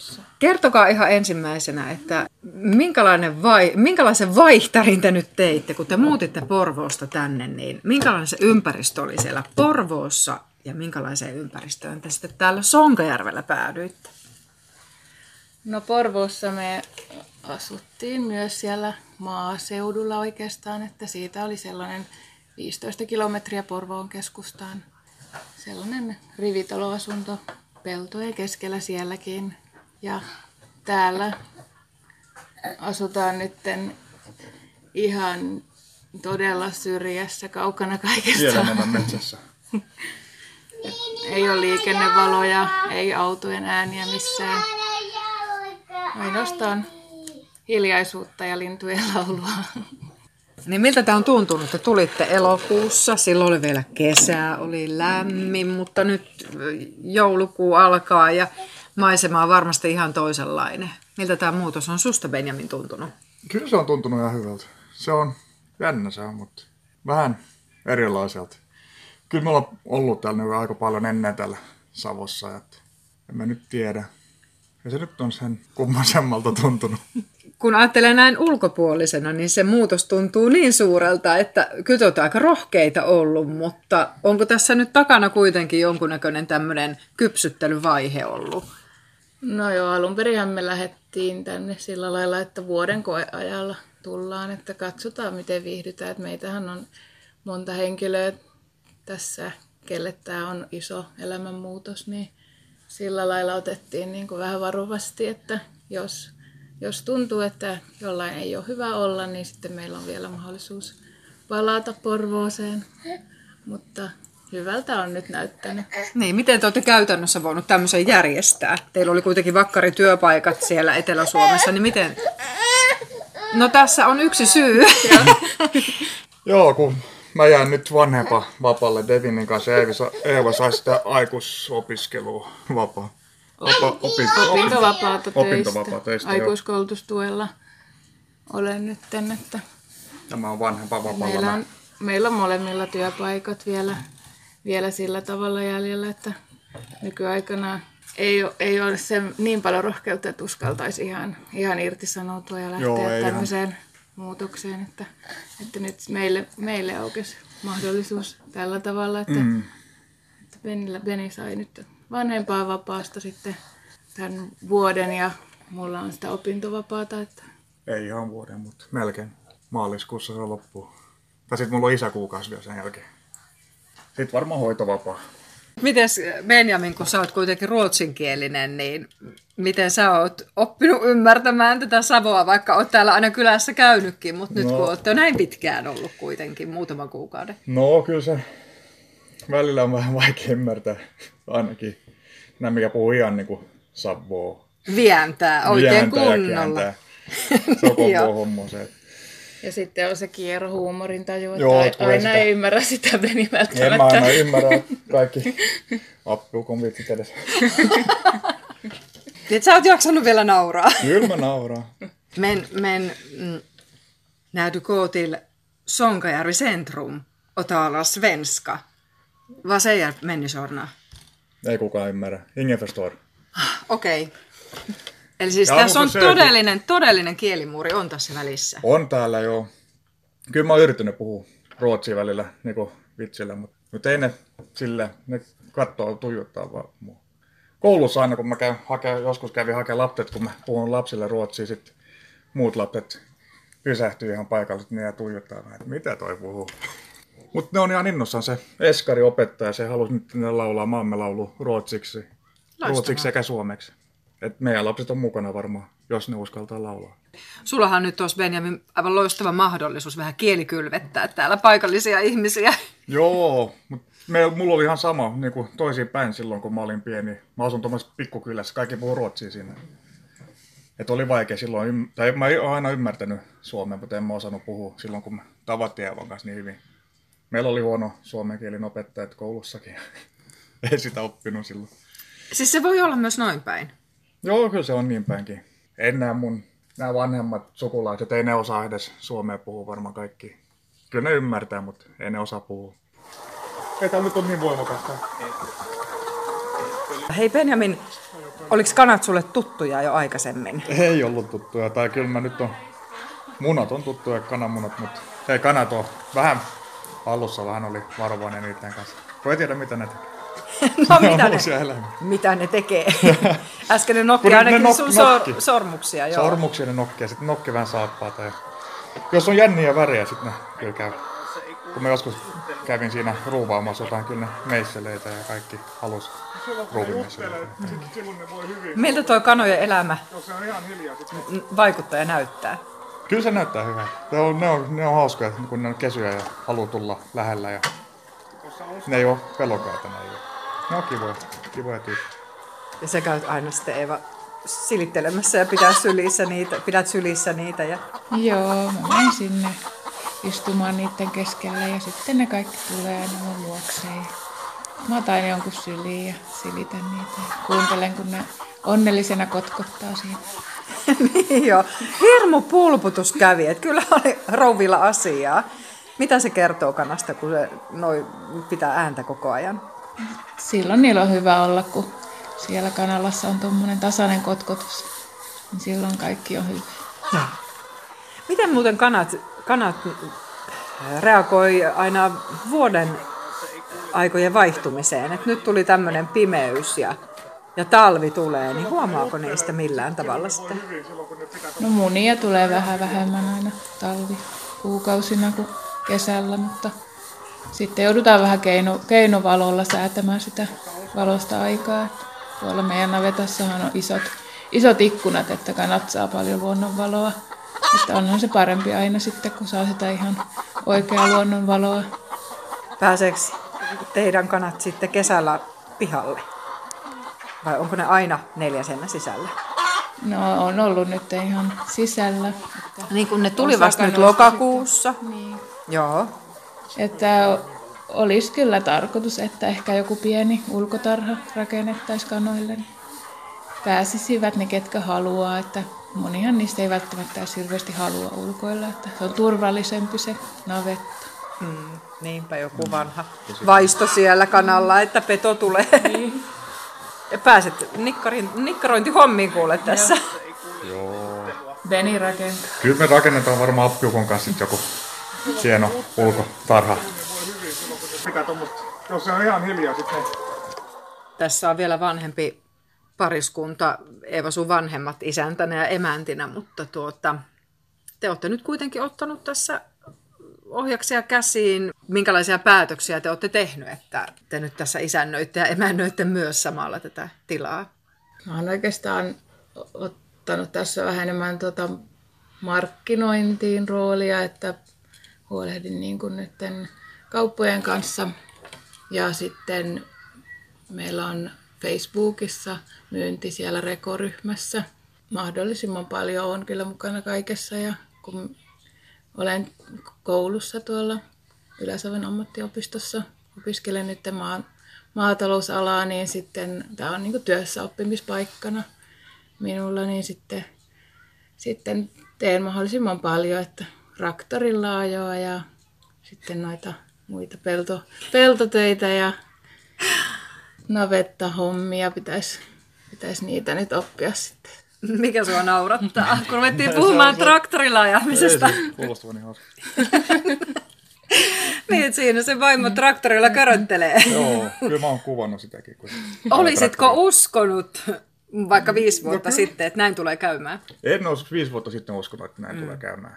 Porvoossa. Kertokaa ihan ensimmäisenä, että minkälainen vai, minkälaisen vaihtarin te nyt teitte, kun te muutitte Porvoosta tänne, niin minkälainen se ympäristö oli siellä Porvoossa ja minkälaiseen ympäristöön te sitten täällä Sonkajärvellä päädyitte? No Porvoossa me asuttiin myös siellä maaseudulla oikeastaan, että siitä oli sellainen 15 kilometriä Porvoon keskustaan. Sellainen rivitaloasunto peltojen keskellä sielläkin. Ja täällä asutaan nytten ihan todella syrjässä, kaukana kaikesta. Siellä enemmän metsässä. Ei ole liikennevaloja, ei autojen ääniä missään. Ainoastaan hiljaisuutta ja lintujen laulua. Niin miltä tämä on tuntunut? Te tulitte elokuussa, silloin oli vielä kesää, oli lämmin, mutta nyt joulukuu alkaa ja maisema on varmasti ihan toisenlainen. Miltä tämä muutos on susta Benjamin tuntunut? Kyllä se on tuntunut ihan hyvältä. Se on jännä se on, mutta vähän erilaiselta. Kyllä me ollaan ollut täällä nyt aika paljon ennen täällä Savossa, että en mä nyt tiedä. Ja se nyt on sen kummasemmalta tuntunut. Kun ajattelee näin ulkopuolisena, niin se muutos tuntuu niin suurelta, että kyllä te olette aika rohkeita ollut, mutta onko tässä nyt takana kuitenkin jonkunnäköinen tämmöinen kypsyttelyvaihe ollut? No joo, alun perin me lähdettiin tänne sillä lailla, että vuoden koeajalla tullaan, että katsotaan miten viihdytään. Että meitähän on monta henkilöä tässä, kelle tämä on iso elämänmuutos, niin sillä lailla otettiin niin kuin vähän varovasti, että jos, jos tuntuu, että jollain ei ole hyvä olla, niin sitten meillä on vielä mahdollisuus palata Porvooseen. Mutta hyvältä on nyt näyttänyt. Niin, miten te olette käytännössä voinut tämmöisen järjestää? Teillä oli kuitenkin vakkarityöpaikat siellä Etelä-Suomessa, niin miten? No tässä on yksi syy. Joo, kun mä jään nyt vanhempa vapaalle Devinin kanssa. Eeva, Eeva sai sitä aikuisopiskelua vapaa. Vapa, opi, Opintovapaata opintovapaa töistä. Aikuiskoulutustuella olen nyt, että Tämä on vanhempa vapaalla. meillä on, meillä on molemmilla työpaikat vielä, vielä sillä tavalla jäljellä, että nykyaikana ei ole, ei ole se niin paljon rohkeutta, että uskaltaisi ihan, ihan irtisanoutua ja lähteä Joo, ei ihan. tämmöiseen muutokseen, että, että nyt meille, meille aukesi mahdollisuus tällä tavalla, että, Mm. että Benillä, Beni sai nyt vanhempaa vapaasta sitten tämän vuoden ja mulla on sitä opintovapaata, että Ei ihan vuoden, mutta melkein. Maaliskuussa se loppuu. Tai sitten mulla on isäkuukausi vielä sen jälkeen. Sitten varmaan hoitovapaa. Mites Benjamin, kun sä oot kuitenkin ruotsinkielinen, niin miten sä oot oppinut ymmärtämään tätä Savoa, vaikka oot täällä aina kylässä käynytkin, mutta nyt No. kun ootte jo näin pitkään ollut kuitenkin, muutaman kuukauden. No kyllä se välillä on vähän vaikea ymmärtää. Ainakin nämä, mikä puhuu ihan niin kuin Savoa. Vientää oikein Vääntää ja kunnolla. kääntää. Se on koko homma se. että Ja sitten on se kierro huumorin taju, että Joo, aina sitä. ei ymmärrä sitä Beni En mä välttämättä. aina ymmärrä kaikki appiukon vitsit edes. Et sä oot jaksanut vielä nauraa. Kyllä mä nauraan. Men, men mm, när du går till Sonkajärvi centrum och talar svenska, vad säger människorna? Ei kukaan ymmärrä. Ingen förstår. Okei. Okay. Eli siis Ja tässä on se- todellinen, todellinen kielimuuri on tässä välissä. On täällä jo. Kyllä mä oon yrittänyt puhua ruotsia välillä niin vitsillä, mutta, mutta ei ne sille, ne kattoo tuijottaa vaan mua. Koulussa aina, kun mä käyn hakea, joskus kävin hakemaan lapset, kun mä puhun lapsille ruotsia, sit muut lapset pysähtyy ihan paikalliset niin ja tuijottaa vähän, että mitä toi puhuu. Mutta ne on ihan innossaan se Eskari opettaja, se halusi nyt ne laulaa maamme laulu ruotsiksi, ruotsiksi sekä suomeksi. Et meidän lapset on mukana varmaan, jos ne uskaltaa laulaa. Sullahan nyt tuossa Benjamin aivan loistava mahdollisuus vähän kielikylvettää täällä paikallisia ihmisiä. Joo, mutta mulla oli ihan sama niin kuin toisin päin silloin, kun mä olin pieni. Mä asun tuommoisessa pikkukylässä, kaikki puhuu ruotsia siinä. Et oli vaikea silloin, tai mä oon aina ymmärtänyt suomea, mutta en mä osannut puhua silloin, kun me tavattiin Eevan kanssa niin hyvin. Meillä oli huono suomenkielinen opettajat koulussakin. Ei sitä oppinut silloin. Siis se voi olla myös noin päin. Joo, kyllä se on niin päinkin. Enää mun nämä vanhemmat sukulaiset, ei ne osaa edes suomea puhua varmaan kaikki. Kyllä ne ymmärtää, mutta ei ne osaa puhua. Ei tää nyt ole niin voimakasta. Hei Benjamin, Oliko kanat sulle tuttuja jo aikaisemmin? Ei ollut tuttuja, tai kyllä mä nyt on, munat on tuttuja, kananmunat, mutta ei kanat on vähän, alussa vähän oli varovainen niiden kanssa. Kun ei tiedä mitä ne tekee. No mitä ne, mitä ne tekee? Äsken ne nokki ainakin ne nok- sun sor, nokki. sormuksia. Joo. Sormuksia ne nokkia, sitten nokki vähän saappaata. Ja... Jos on jänniä väriä, sitten ne kyllä käy. Kun mä joskus kävin siinä ruuvaamassa jotain, kyllä ne meisseleitä ja kaikki halus ruuvimeisseleitä. Miltä tuo kanojen elämä n- vaikuttaa ja näyttää? Kyllä se näyttää hyvältä. Ne on, ne on, ne on hauskoja, kun ne on kesyjä ja haluaa tulla lähellä. Ja... Ne ei ole pelokaita. Ne, ei ole. Ne on kivoja, kivoja tyyppejä. Ja sä käyt aina sitten Eeva silittelemässä ja pitää sylissä niitä, pidät sylissä niitä. Ja... Joo, mä menen sinne istumaan niiden keskellä ja sitten ne kaikki tulee aina mun luokseen. Mä otan jonkun syliin ja silitän niitä ja kuuntelen, kun ne onnellisena kotkottaa siinä. niin joo. Hirmu pulputus kävi, että kyllä oli rouvilla asiaa. Mitä se kertoo kanasta, kun se noi pitää ääntä koko ajan? Silloin niillä on hyvä olla, kun siellä kanalassa on tuommoinen tasainen kotkotus. Niin silloin kaikki on hyvä. Miten muuten kanat, kanat reagoi aina vuoden aikojen vaihtumiseen? Et nyt tuli tämmöinen pimeys ja, ja talvi tulee, niin huomaako niistä millään tavalla sitten? No munia tulee vähän vähemmän aina talvi kuukausina kuin kesällä, mutta sitten joudutaan vähän keino, keinovalolla säätämään sitä valosta aikaa. Tuolla meidän navetassahan on isot, isot ikkunat, että kanat saa paljon luonnonvaloa. Että onhan se parempi aina sitten, kun saa sitä ihan oikeaa luonnonvaloa. Pääseekö teidän kanat sitten kesällä pihalle? Vai onko ne aina neljäsenä sisällä? No on ollut nyt ihan sisällä. Että, Niin kun ne tuli Osa vasta nyt lokakuussa. niin. Joo. Että olisi kyllä tarkoitus, että ehkä joku pieni ulkotarha rakennettaisiin kanoille. niin Pääsisivät ne, ketkä haluaa, että monihan niistä ei välttämättä edes hirveästi halua ulkoilla, että se on turvallisempi se navetta. Mm, niinpä joku vanha vaisto siellä kanalla, että peto tulee. Ja Pääset nikkarin, nikkarointihommiin kuule tässä. Joo. Beni rakentaa. Kyllä me rakennetaan varmaan appiukon kanssa joku hieno ulkotarha. Jos se on ihan hiljaa sitten. Tässä on vielä vanhempi pariskunta, Eeva sun vanhemmat isäntänä ja emäntinä, mutta tuota, te olette nyt kuitenkin ottanut tässä ohjaksia käsiin. Minkälaisia päätöksiä te olette tehnyt, että te nyt tässä isännöitte ja emännöitte myös samalla tätä tilaa? Mä oon oikeastaan ottanut tässä vähän enemmän tota markkinointiin roolia, että huolehdin niin kuin nytten kauppojen kanssa. Ja sitten meillä on Facebookissa myynti siellä rekoryhmässä. Mahdollisimman paljon on kyllä mukana kaikessa ja kun olen koulussa tuolla Ylä-Savon ammattiopistossa, opiskelen nyt maa, maatalousalaa, niin sitten tämä on niin työssä oppimispaikkana minulla, niin sitten, sitten teen mahdollisimman paljon, että traktorilla ajoa ja sitten noita muita pelto, peltotöitä ja navetta-hommia pitäisi, pitäisi niitä nyt oppia sitten. Mikä sua naurattaa, kun ruvettiin puhumaan traktorilla ajamisesta. Kuulostaa niin hauska. Niin, että siinä se vaimo traktorilla köröttelee. Joo, kyllä mä oon kuvannut sitäkin. Kun... Olisitko uskonut vaikka viisi vuotta sitten, että näin tulee käymään? En olisi viisi vuotta sitten uskonut, että näin mm. tulee käymään.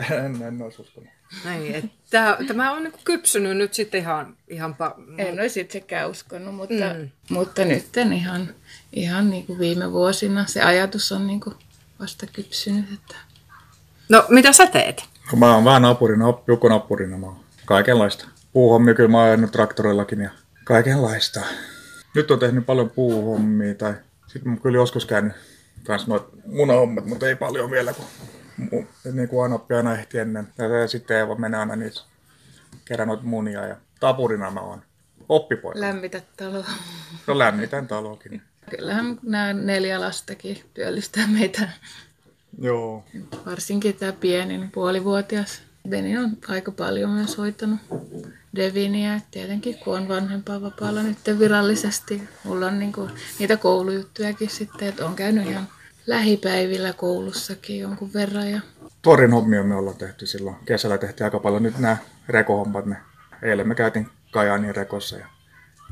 En, en olisi uskonut. Niin, että tämä on niin kypsynyt nyt sitten ihan, ihan pa- En olisi itsekään uskonut, mutta, mm. mutta nyt ihan, ihan niin kuin viime vuosina se ajatus on niin kuin vasta kypsynyt. Että... No, mitä sä teet? Kun mä oon vähän napurina, joku napurina, mä oon kaikenlaista. Puuhommia kyllä mä oon ajanut traktorillakin ja kaikenlaista. Nyt on tehnyt paljon puuhommia tai sitten mä kyllä joskus käynyt kans noit munahommat, mutta ei paljon vielä, kun niin kuin aina oppii aina ehti ennen. Ja sitten Eeva menee aina niitä kerran noita munia ja tapurina mä oon oppipoika. Lämmitä taloa. No lämmitän talokin. Kyllähän nämä neljä lastakin työllistää meitä. Joo. Varsinkin tämä pienin puolivuotias. Beni on aika paljon myös hoitanut Devinia, tietenkin kun on vanhempaa vapaalla nyt virallisesti. Mulla on niinku niitä koulujuttujakin sitten, että on käynyt ihan lähipäivillä koulussakin jonkun verran. Ja... Torin hommia me ollaan tehty silloin. Kesällä tehtiin aika paljon nyt nämä rekohommat. Me, eilen me käytiin Kajaanin rekossa ja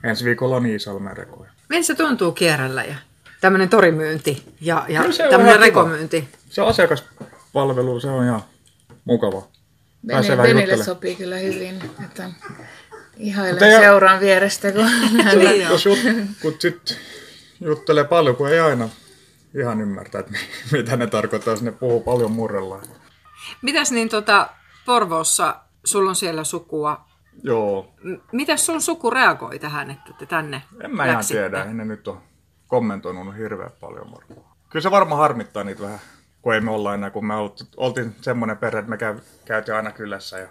ensi viikolla on Iisalmen rekoja. Miltä se tuntuu kierrellä ja tämmöinen torimyynti ja, ja on tämmöinen ihan kiva. rekomyynti? Se asiakaspalvelu, se on ihan mukava. Pääsee Benille juttelemaan. sopii kyllä hyvin, että ihailen ei- seuraan vierestä, kun Niin. Jos jut, kun sit juttelee paljon, kun ei aina ihan ymmärtää, että mi- mitä ne tarkoittaa, jos ne puhuu paljon murrellaan. Mitäs niin tota, Porvoossa, sulla on siellä sukua. Joo, M- Mitäs sun suku reagoi tähän, että te tänne en mä ihan tiedä, ne nyt ole kommentoinut hirveän paljon varmaan. Kyllä se varmaan harmittaa niitä vähän, kun ei me olla enää, kun me olt- oltiin semmoinen perhe, että me käy, käytiin aina kylässä ja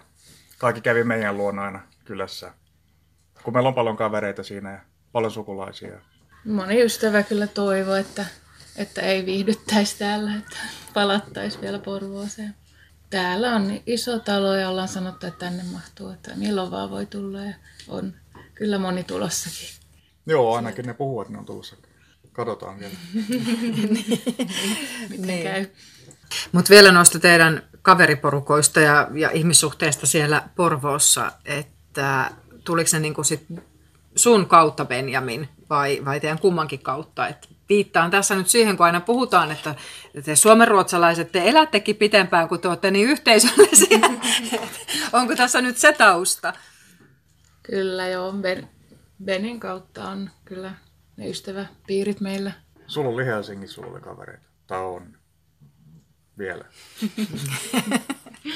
kaikki kävi meidän luona aina kylässä. Kun meillä on paljon kavereita siinä ja paljon sukulaisia. moni ystävä kyllä toivoo, että, että ei viihdyttäisi täällä, että palattaisi vielä Porvooseen. Täällä on niin iso talo ja ollaan sanottu, että tänne mahtuu, että milloin vaan voi tulla ja on kyllä moni tulossakin. Joo, ainakin ne puhuvat, ne on tulossa. Katsotaan vielä. Miten Niin. käy? Mutta vielä noista teidän kaveriporukoista ja, ja ihmissuhteista siellä Porvoossa, että tuliko se niinku sit sun kautta Benjamin vai, vai teidän kummankin kautta? Et viittaan tässä nyt siihen, kun aina puhutaan, että te suomenruotsalaiset, te elättekin pitempään, kun te olette niin yhteisöllisiä. Onko tässä nyt se tausta? Kyllä joo, ben, Benin kautta on kyllä ne ystäväpiirit meillä. Sulla oli Helsingissä sulla oli kavereita. Tai on. Vielä.